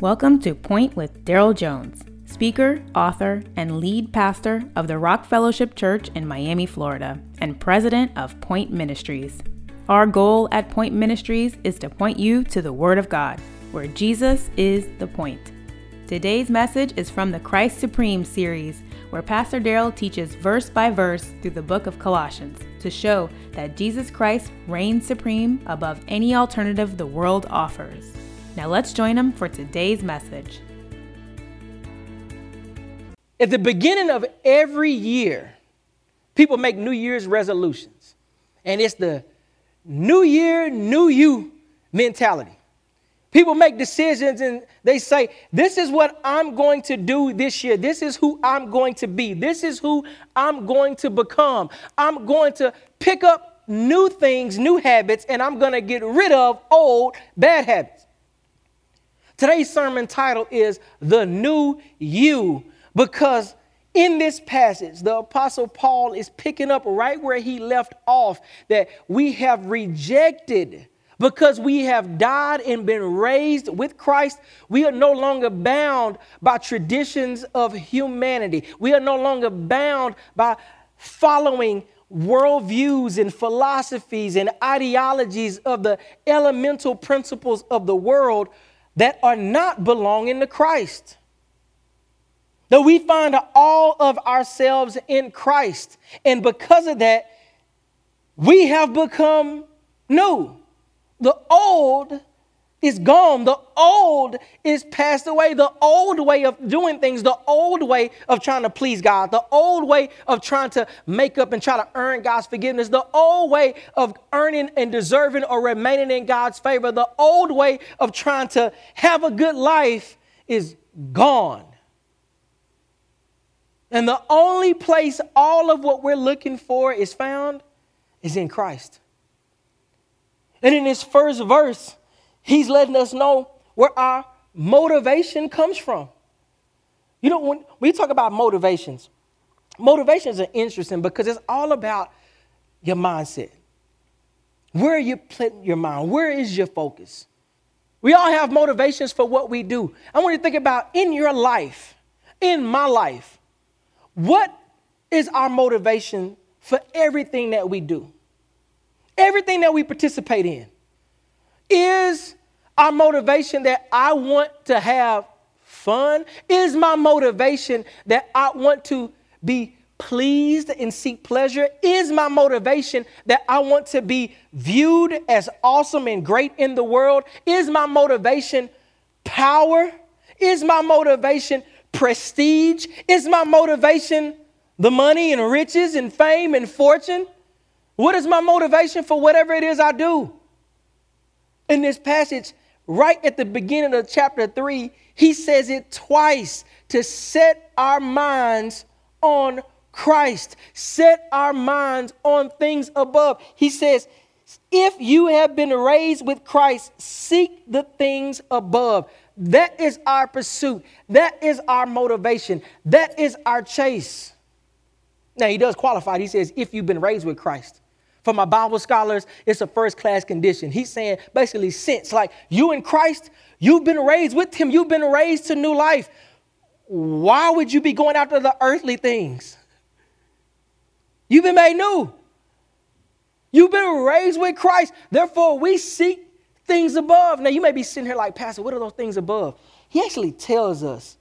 Welcome to Point with Daryl Jones, speaker, author, and lead pastor of the Rock Fellowship Church in Miami, Florida, and president of Point Ministries. Our goal at Point Ministries is to point you to the Word of God, where Jesus is the point. Today's message is from the Christ Supreme series, where Pastor Daryl teaches verse by verse through the book of Colossians to show that Jesus Christ reigns supreme above any alternative the world offers. Now let's join him for today's message. At the beginning of every year, people make New Year's resolutions. And it's the New Year, New You mentality. People make decisions and they say, This is what I'm going to do this year. This is who I'm going to be. This is who I'm going to become. I'm going to pick up new things, new habits, and I'm going to get rid of old bad habits. Today's sermon title is The New You because in this passage, the Apostle Paul is picking up right where he left off that we have rejected because we have died and been raised with Christ, we are no longer bound by traditions of humanity. We are no longer bound by following worldviews and philosophies and ideologies of the elemental principles of the world that are not belonging to Christ. That we find all of ourselves in Christ. And because of that, we have become new. The old is gone. The old is passed away. The old way of doing things, the old way of trying to please God, the old way of trying to make up and try to earn God's forgiveness, the old way of earning and deserving or remaining in God's favor, the old way of trying to have a good life is gone. And the only place all of what we're looking for is found is in Christ. And in this first verse, he's letting us know where our motivation comes from. You know, when we talk about motivations, motivations are interesting because it's all about your mindset. Where are you putting your mind? Where is your focus? We all have motivations for what we do. I want you to think about in your life, in my life, what is our motivation for everything that we do? everything that we participate in is our motivation that I want to have fun? Is my motivation that I want to be pleased and seek pleasure? Is my motivation that I want to be viewed as awesome and great in the world? Is my motivation power? Is my motivation prestige? Is my motivation the money and riches and fame and fortune? What is my motivation for whatever it is I do? In this passage, right at the beginning of chapter 3, he says it twice to set our minds on Christ, set our minds on things above. He says, if you have been raised with Christ, seek the things above. That is our pursuit. That is our motivation. That is our chase. Now, he does qualify. He says, if you've been raised with Christ. For my Bible scholars, it's a first class condition. He's saying basically, since like you in Christ, you've been raised with Him, you've been raised to new life. Why would you be going after the earthly things? You've been made new. You've been raised with Christ. Therefore, we seek things above. Now, you may be sitting here like, Pastor, what are those things above? He actually tells us.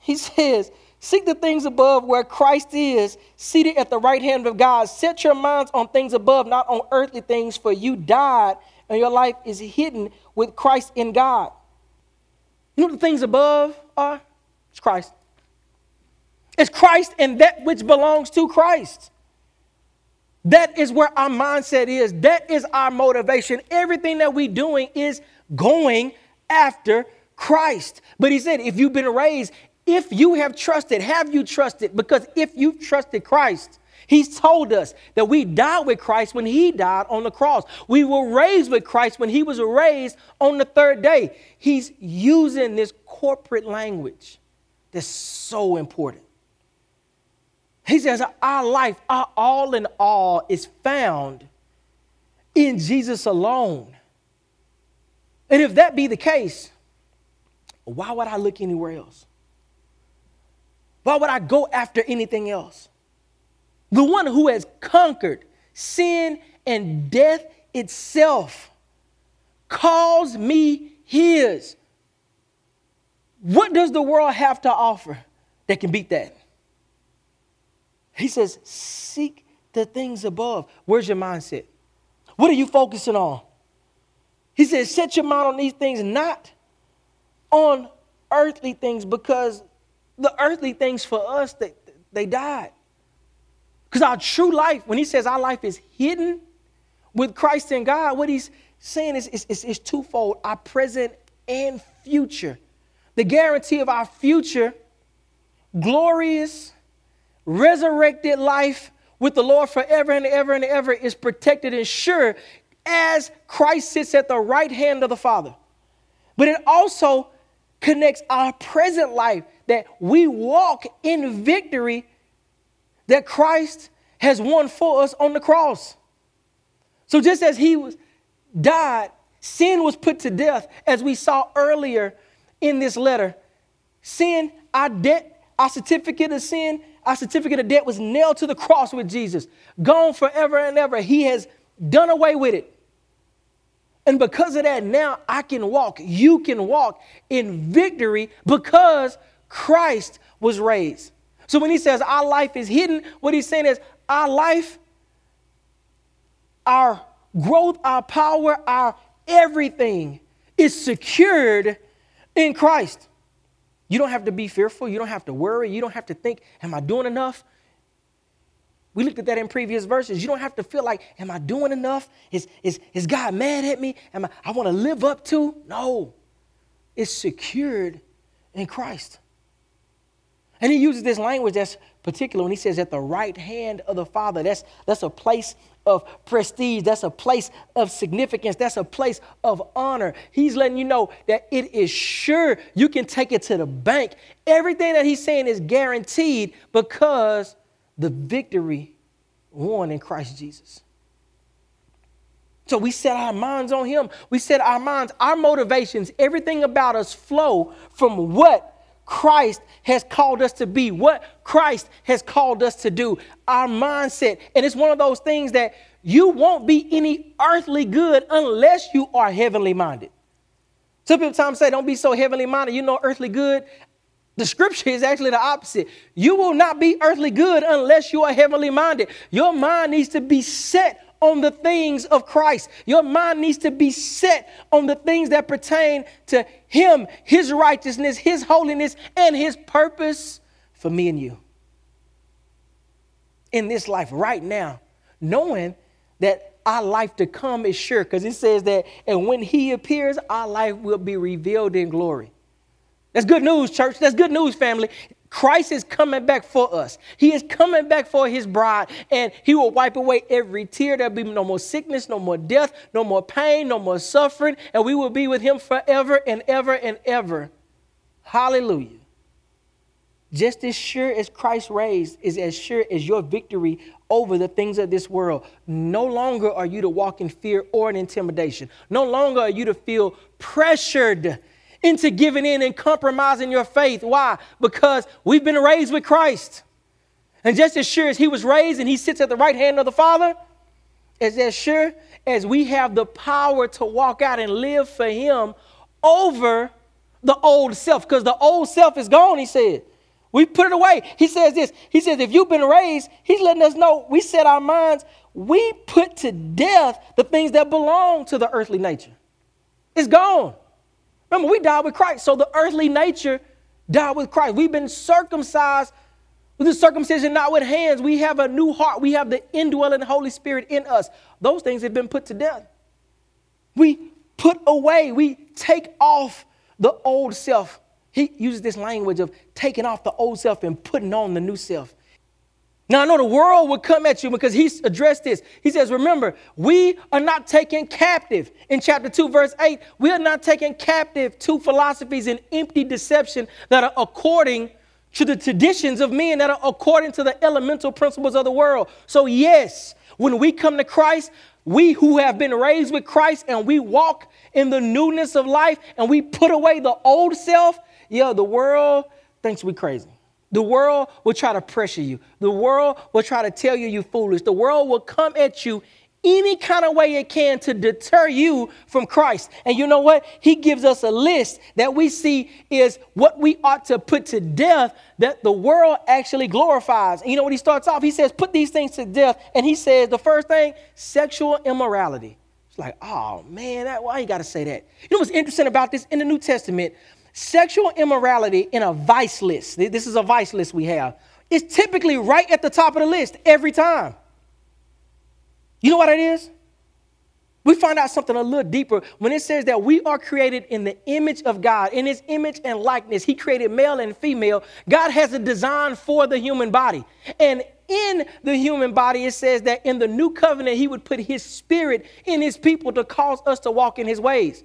He says, Seek the things above where Christ is, seated at the right hand of God. Set your minds on things above, not on earthly things, for you died and your life is hidden with Christ in God. You know what the things above are? It's Christ. It's Christ and that which belongs to Christ. That is where our mindset is. That is our motivation. Everything that we're doing is going after Christ. But he said, if you've been raised if you have trusted, have you trusted? Because if you've trusted Christ, He's told us that we died with Christ when He died on the cross. We were raised with Christ when He was raised on the third day. He's using this corporate language that's so important. He says, Our life, our all in all, is found in Jesus alone. And if that be the case, Why would I look anywhere else? Why would I go after anything else? The one who has conquered sin and death itself calls me his. What does the world have to offer that can beat that? He says, Seek the things above. Where's your mindset? What are you focusing on? He says, Set your mind on these things, not on earthly things, because the earthly things for us, they, they died. Because our true life, when he says our life is hidden with Christ in God, what he's saying is, is, is, is twofold our present and future. The guarantee of our future, glorious, resurrected life with the Lord forever and ever and ever is protected and sure as Christ sits at the right hand of the Father. But it also connects our present life that we walk in victory that Christ has won for us on the cross. So just as he was died, sin was put to death, as we saw earlier in this letter. Sin, our debt, our certificate of sin, our certificate of debt was nailed to the cross with Jesus, gone forever and ever. He has done away with it. And because of that, now I can walk, you can walk in victory because Christ was raised. So when he says our life is hidden, what he's saying is our life, our growth, our power, our everything is secured in Christ. You don't have to be fearful. You don't have to worry. You don't have to think, am I doing enough? We looked at that in previous verses. You don't have to feel like, am I doing enough? Is, is, is God mad at me? Am I, I want to live up to? No. It's secured in Christ. And he uses this language that's particular when he says at the right hand of the Father. That's, that's a place of prestige. That's a place of significance. That's a place of honor. He's letting you know that it is sure you can take it to the bank. Everything that he's saying is guaranteed because the victory won in Christ Jesus. So we set our minds on him. We set our minds, our motivations, everything about us flow from what Christ has called us to be, what Christ has called us to do, our mindset. And it's one of those things that you won't be any earthly good unless you are heavenly minded. Some people sometimes say, don't be so heavenly minded, you know earthly good. The scripture is actually the opposite. You will not be earthly good unless you are heavenly minded. Your mind needs to be set on the things of Christ. Your mind needs to be set on the things that pertain to Him, His righteousness, His holiness, and His purpose for me and you. In this life, right now, knowing that our life to come is sure, because it says that, and when He appears, our life will be revealed in glory. That's good news, church. That's good news, family. Christ is coming back for us. He is coming back for his bride, and he will wipe away every tear. There'll be no more sickness, no more death, no more pain, no more suffering, and we will be with him forever and ever and ever. Hallelujah. Just as sure as Christ raised is as sure as your victory over the things of this world. No longer are you to walk in fear or in intimidation. No longer are you to feel pressured into giving in and compromising your faith. Why? Because we've been raised with Christ. And just as sure as he was raised and he sits at the right hand of the Father, as as sure as we have the power to walk out and live for him over the old self, because the old self is gone, he said. We put it away. He says this. He says, if you've been raised, he's letting us know we set our minds, we put to death the things that belong to the earthly nature. It's gone. Remember, we died with Christ. So the earthly nature died with Christ. We've been circumcised with the circumcision not with hands. We have a new heart. We have the indwelling Holy Spirit in us. Those things have been put to death. We put away, we take off the old self. He uses this language of taking off the old self and putting on the new self. Now, I know the world would come at you because he's addressed this. He says, Remember, we are not taken captive. In chapter 2, verse 8, we are not taken captive to philosophies and empty deception that are according to the traditions of men, that are according to the elemental principles of the world. So, yes, when we come to Christ, we who have been raised with Christ and we walk in the newness of life and we put away the old self, yeah, the world thinks we crazy. The world will try to pressure you. The world will try to tell you you're foolish. The world will come at you any kind of way it can to deter you from Christ. And you know what? He gives us a list that we see is what we ought to put to death that the world actually glorifies. And you know what he starts off? He says, put these things to death. And he says, the first thing, sexual immorality. It's like, oh man, that, why you got to say that? You know what's interesting about this in the New Testament? Sexual immorality in a vice list. This is a vice list we have. It's typically right at the top of the list every time. You know what it is? We find out something a little deeper when it says that we are created in the image of God, in his image and likeness. He created male and female. God has a design for the human body. And in the human body, it says that in the new covenant, he would put his spirit in his people to cause us to walk in his ways.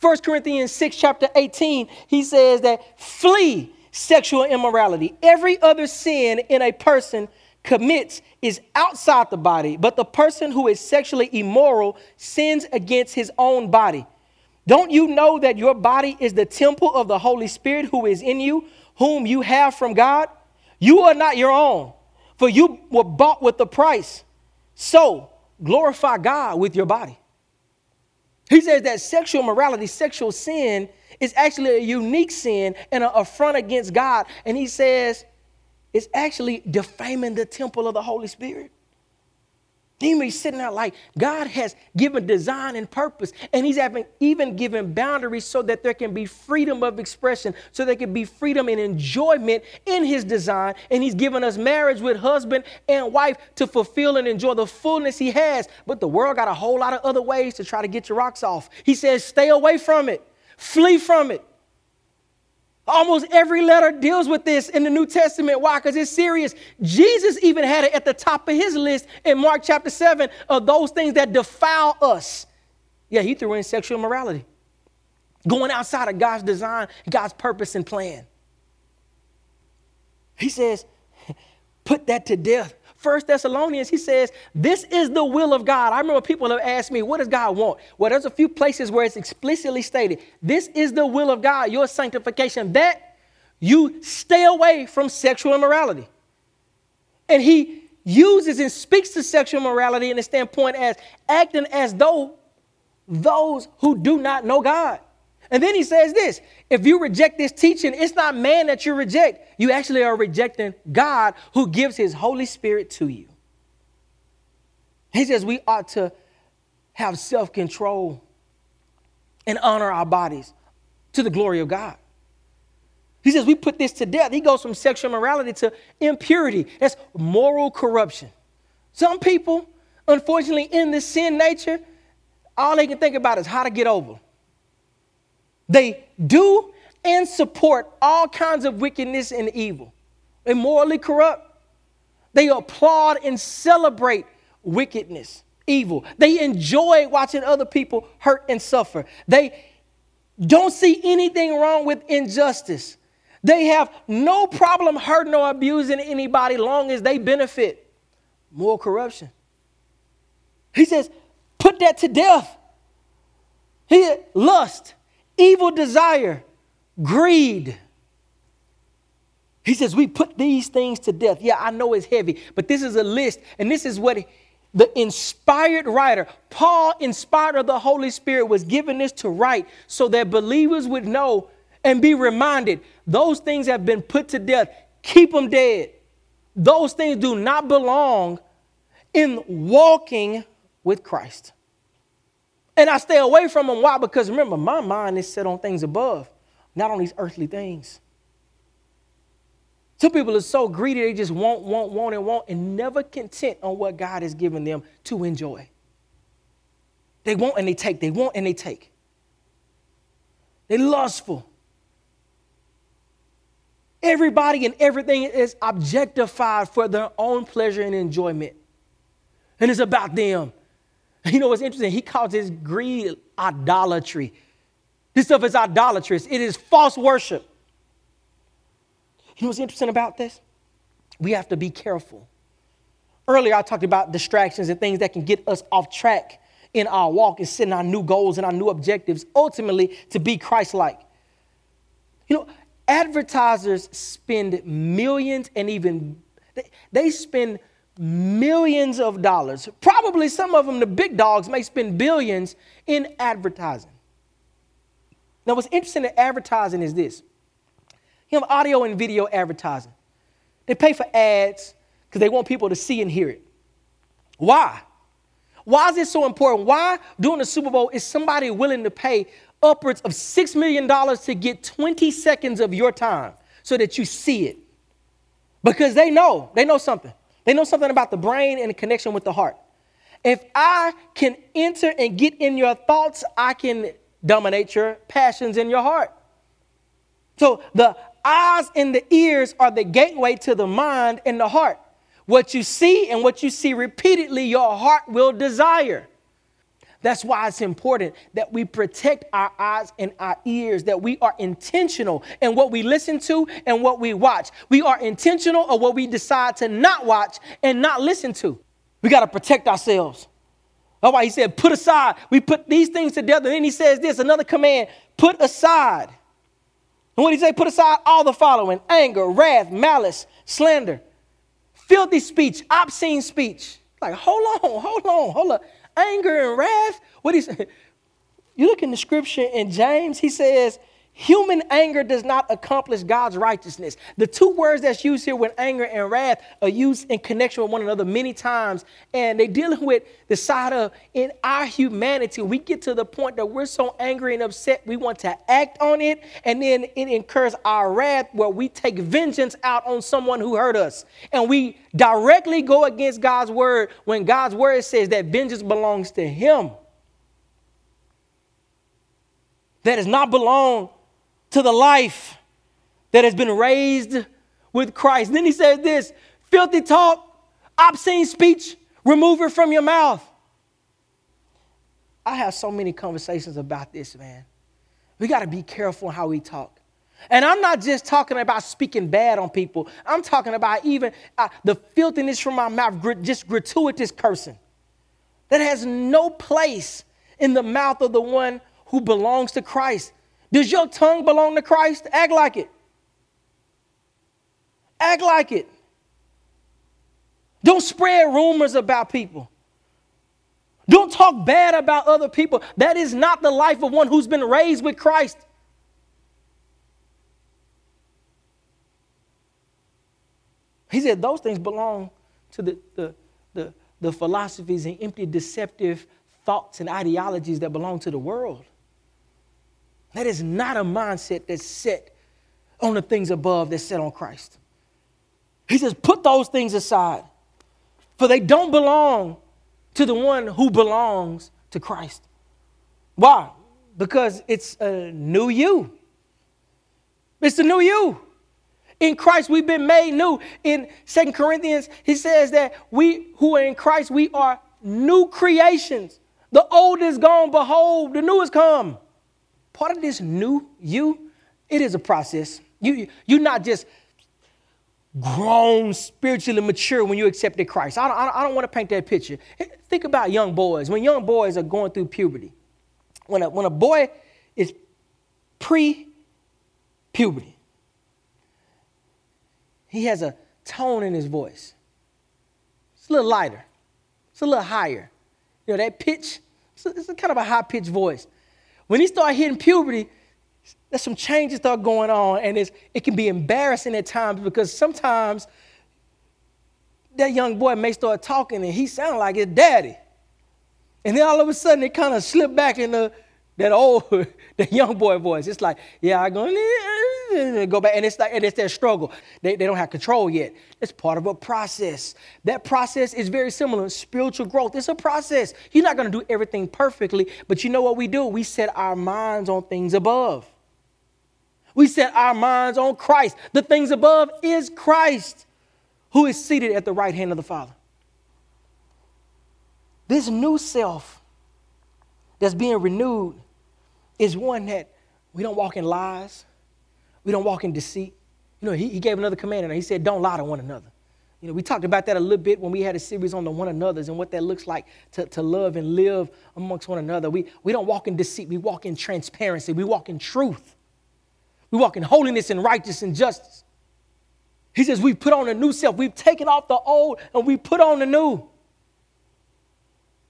1 Corinthians 6, chapter 18, he says that flee sexual immorality. Every other sin in a person commits is outside the body, but the person who is sexually immoral sins against his own body. Don't you know that your body is the temple of the Holy Spirit who is in you, whom you have from God? You are not your own, for you were bought with a price. So glorify God with your body. He says that sexual morality, sexual sin, is actually a unique sin and an affront against God. And he says, it's actually defaming the temple of the Holy Spirit. He's sitting there like God has given design and purpose, and He's having even given boundaries so that there can be freedom of expression, so there can be freedom and enjoyment in His design. And He's given us marriage with husband and wife to fulfill and enjoy the fullness He has. But the world got a whole lot of other ways to try to get your rocks off. He says, stay away from it, flee from it. Almost every letter deals with this in the New Testament. Why? Because it's serious. Jesus even had it at the top of his list in Mark chapter 7 of those things that defile us. Yeah, he threw in sexual morality, going outside of God's design, God's purpose and plan. He says, put that to death. First Thessalonians, he says, This is the will of God. I remember people have asked me, What does God want? Well, there's a few places where it's explicitly stated, This is the will of God, your sanctification, that you stay away from sexual immorality. And he uses and speaks to sexual morality in the standpoint as acting as though those who do not know God. And then he says this if you reject this teaching, it's not man that you reject. You actually are rejecting God who gives his Holy Spirit to you. He says we ought to have self control and honor our bodies to the glory of God. He says we put this to death. He goes from sexual morality to impurity. That's moral corruption. Some people, unfortunately, in this sin nature, all they can think about is how to get over. They do and support all kinds of wickedness and evil. They're corrupt. They applaud and celebrate wickedness, evil. They enjoy watching other people hurt and suffer. They don't see anything wrong with injustice. They have no problem hurting or abusing anybody long as they benefit. More corruption. He says, put that to death. He lust, evil desire, greed. He says, We put these things to death. Yeah, I know it's heavy, but this is a list, and this is what the inspired writer, Paul, inspired of the Holy Spirit, was given this to write so that believers would know and be reminded those things have been put to death. Keep them dead. Those things do not belong in walking with Christ. And I stay away from them. Why? Because remember, my mind is set on things above, not on these earthly things. Some people are so greedy, they just want, want, want, and want, and never content on what God has given them to enjoy. They want and they take, they want and they take. They're lustful. Everybody and everything is objectified for their own pleasure and enjoyment. And it's about them. You know what's interesting? He calls this greed idolatry. This stuff is idolatrous, it is false worship. You know what's interesting about this? We have to be careful Earlier, I talked about distractions and things that can get us off track in our walk and setting our new goals and our new objectives, ultimately to be Christ like. You know, advertisers spend millions and even they, they spend millions of dollars. Probably some of them, the big dogs, may spend billions in advertising. Now, what's interesting in advertising is this you have audio and video advertising. They pay for ads because they want people to see and hear it. Why? Why is this so important? Why, during the Super Bowl, is somebody willing to pay upwards of $6 million to get 20 seconds of your time so that you see it? Because they know, they know something. They know something about the brain and the connection with the heart. If I can enter and get in your thoughts, I can dominate your passions in your heart. So the eyes and the ears are the gateway to the mind and the heart. What you see and what you see repeatedly, your heart will desire. That's why it's important that we protect our eyes and our ears, that we are intentional in what we listen to and what we watch. We are intentional of what we decide to not watch and not listen to. We got to protect ourselves. That's why he said, put aside. We put these things together. Then he says this another command put aside. And what did he say? Put aside all the following anger, wrath, malice, slander, filthy speech, obscene speech. Like, hold on, hold on, hold on anger and wrath. What is you look in the scripture in James, he says, human anger does not accomplish God's righteousness. The two words that's used here with anger and wrath are used in connection with one another many times. And they're dealing with the side of in our humanity, we get to the point that we're so angry and upset, we want to act on it. And then it incurs our wrath where we take vengeance out on someone who hurt us. And we directly go against God's word when God's word says that vengeance belongs to Him. That does not belong to the life that has been raised with Christ. And then he says this filthy talk, obscene speech, remove it from your mouth. I have so many conversations about this, man. We got to be careful how we talk. And I'm not just talking about speaking bad on people. I'm talking about even uh, the filthiness from my mouth, just gratuitous cursing that has no place in the mouth of the one who belongs to Christ. Does your tongue belong to Christ? Act like it. Act like it. Don't spread rumors about people. Don't talk bad about other people. That is not the life of one who's been raised with Christ. He said those things belong to the, the, the, the philosophies and empty, deceptive thoughts and ideologies that belong to the world. That is not a mindset that's set on the things above that's set on Christ. He says, put those things aside, for they don't belong to the one who belongs to Christ. Why? Because it's a new you. It's the new you. In Christ, we've been made new. In Second Corinthians, he says that we who are in Christ, we are new creations. The old is gone, behold, the new has come part of this new you, it is a process. You, you're not just grown, spiritually mature when you accepted Christ. I don't, I don't want to paint that picture. Think about young boys. When young boys are going through puberty, when a, when a boy is pre puberty, he has a tone in his voice. It's a little lighter, it's a little higher. You know, that pitch, it's, a, it's a kind of a high pitched voice. When he start hitting puberty, there's some changes start going on, and it can be embarrassing at times because sometimes that young boy may start talking and he sound like his daddy. And then all of a sudden it kind of slip back into that old, that young boy voice. It's like, yeah, I go, go back. And it's like, and it's their struggle. They, they don't have control yet. It's part of a process. That process is very similar. Spiritual growth. It's a process. You're not going to do everything perfectly, but you know what we do? We set our minds on things above. We set our minds on Christ. The things above is Christ, who is seated at the right hand of the Father. This new self that's being renewed is one that we don't walk in lies, we don't walk in deceit. You know, he, he gave another command, and he said, Don't lie to one another. You know, we talked about that a little bit when we had a series on the one another's and what that looks like to, to love and live amongst one another. We, we don't walk in deceit, we walk in transparency, we walk in truth. We walk in holiness and righteousness and justice. He says, We've put on a new self. We've taken off the old and we put on the new.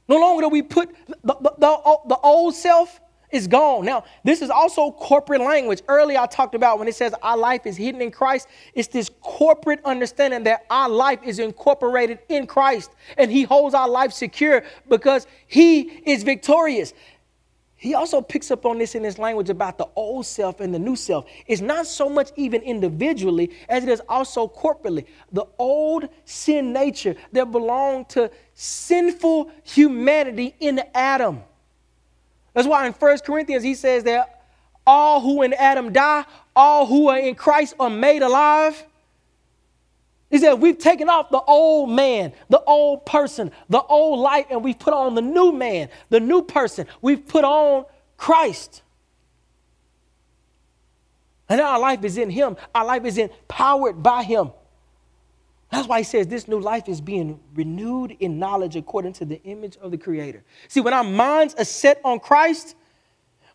No longer do we put the, the, the, the old self is gone. Now, this is also corporate language. Earlier, I talked about when it says our life is hidden in Christ, it's this corporate understanding that our life is incorporated in Christ and He holds our life secure because He is victorious. He also picks up on this in his language about the old self and the new self. It's not so much even individually as it is also corporately. The old sin nature that belonged to sinful humanity in Adam that's why in 1 Corinthians he says that all who in Adam die, all who are in Christ are made alive. He said, We've taken off the old man, the old person, the old life, and we've put on the new man, the new person. We've put on Christ. And our life is in Him, our life is empowered by Him. That's why he says this new life is being renewed in knowledge according to the image of the Creator. See, when our minds are set on Christ,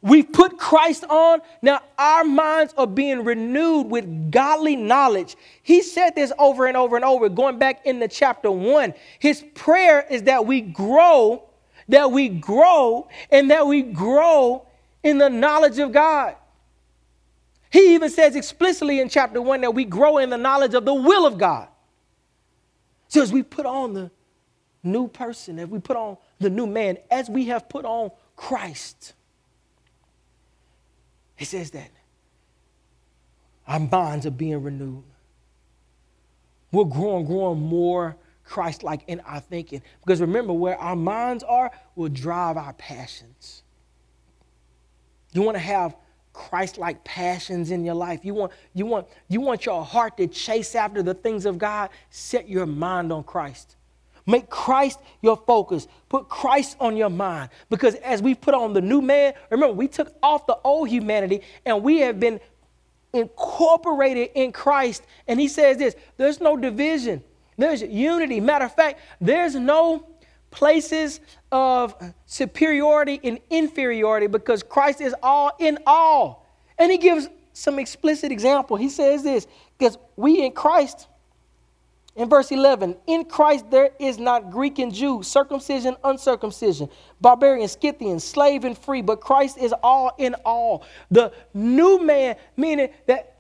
we've put Christ on. Now our minds are being renewed with godly knowledge. He said this over and over and over, going back in the chapter one. His prayer is that we grow, that we grow, and that we grow in the knowledge of God. He even says explicitly in chapter one that we grow in the knowledge of the will of God. So as we put on the new person, as we put on the new man, as we have put on Christ, it says that our minds are being renewed. We're growing, growing more Christ like in our thinking. Because remember, where our minds are will drive our passions. You want to have Christ-like passions in your life. You want, you, want, you want your heart to chase after the things of God. Set your mind on Christ. Make Christ your focus. Put Christ on your mind. Because as we put on the new man, remember, we took off the old humanity and we have been incorporated in Christ. And he says this there's no division, there's unity. Matter of fact, there's no places of superiority and inferiority because Christ is all in all. And he gives some explicit example. He says this because we in Christ, in verse 11, in Christ there is not Greek and Jew, circumcision, uncircumcision, barbarian, Scythian, slave and free, but Christ is all in all. The new man, meaning that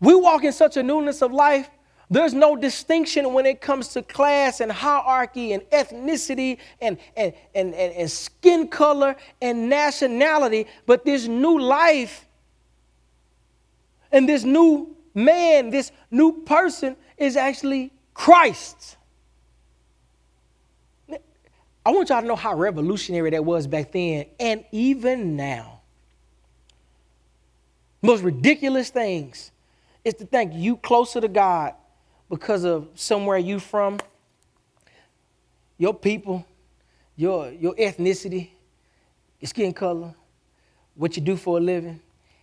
we walk in such a newness of life there's no distinction when it comes to class and hierarchy and ethnicity and, and, and, and, and skin color and nationality, but this new life and this new man, this new person is actually Christ. I want y'all to know how revolutionary that was back then and even now. Most ridiculous things is to think you closer to God because of somewhere you from, your people, your, your ethnicity, your skin color, what you do for a living,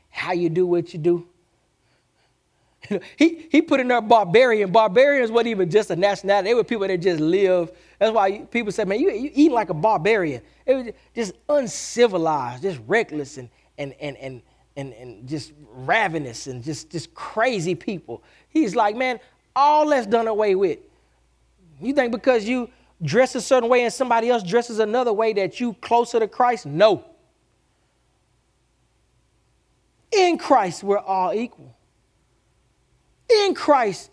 how you do what you do. he, he put in there barbarian. Barbarians wasn't even just a nationality. They were people that just live. That's why people say, man, you, you eat like a barbarian. It was just uncivilized, just reckless and, and, and, and, and, and just ravenous and just, just crazy people. He's like, man, all that's done away with. You think because you dress a certain way and somebody else dresses another way that you closer to Christ? No. In Christ, we're all equal. In Christ,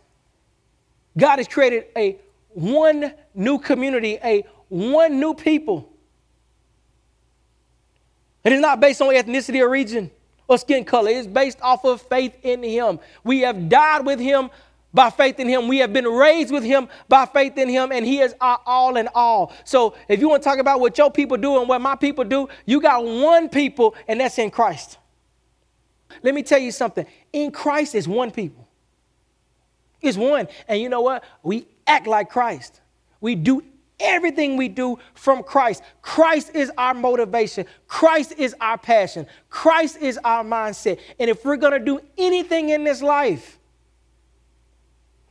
God has created a one new community, a one new people. It is not based on ethnicity or region or skin color. It is based off of faith in Him. We have died with Him by faith in him. We have been raised with him by faith in him, and he is our all in all. So if you want to talk about what your people do and what my people do, you got one people, and that's in Christ. Let me tell you something. In Christ is one people. It's one. And you know what? We act like Christ. We do everything we do from Christ. Christ is our motivation. Christ is our passion. Christ is our mindset. And if we're going to do anything in this life,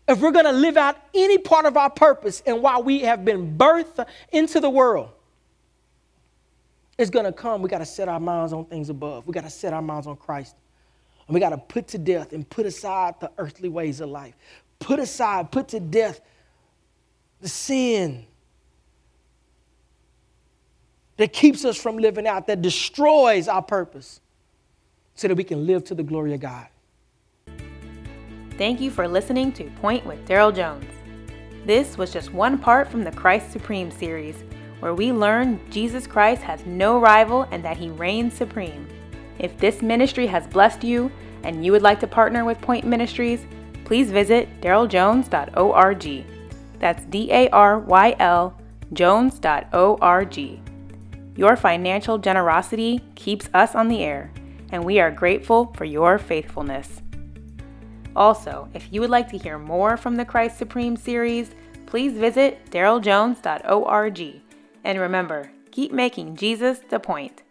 if we're going to live out any part of our purpose and why we have been birthed into the world, it's going to come. We got to set our minds on things above. We got to set our minds on Christ. And we got to put to death and put aside the earthly ways of life. Put aside, put to death the sin that keeps us from living out, that destroys our purpose, so that we can live to the glory of God. Thank you for listening to Point with Daryl Jones. This was just one part from the Christ Supreme series, where we learn Jesus Christ has no rival and that he reigns supreme. If this ministry has blessed you and you would like to partner with Point Ministries, please visit daryljones.org. That's D A R Y L Jones.org. Your financial generosity keeps us on the air, and we are grateful for your faithfulness. Also, if you would like to hear more from the Christ Supreme series, please visit daryljones.org. And remember, keep making Jesus the point.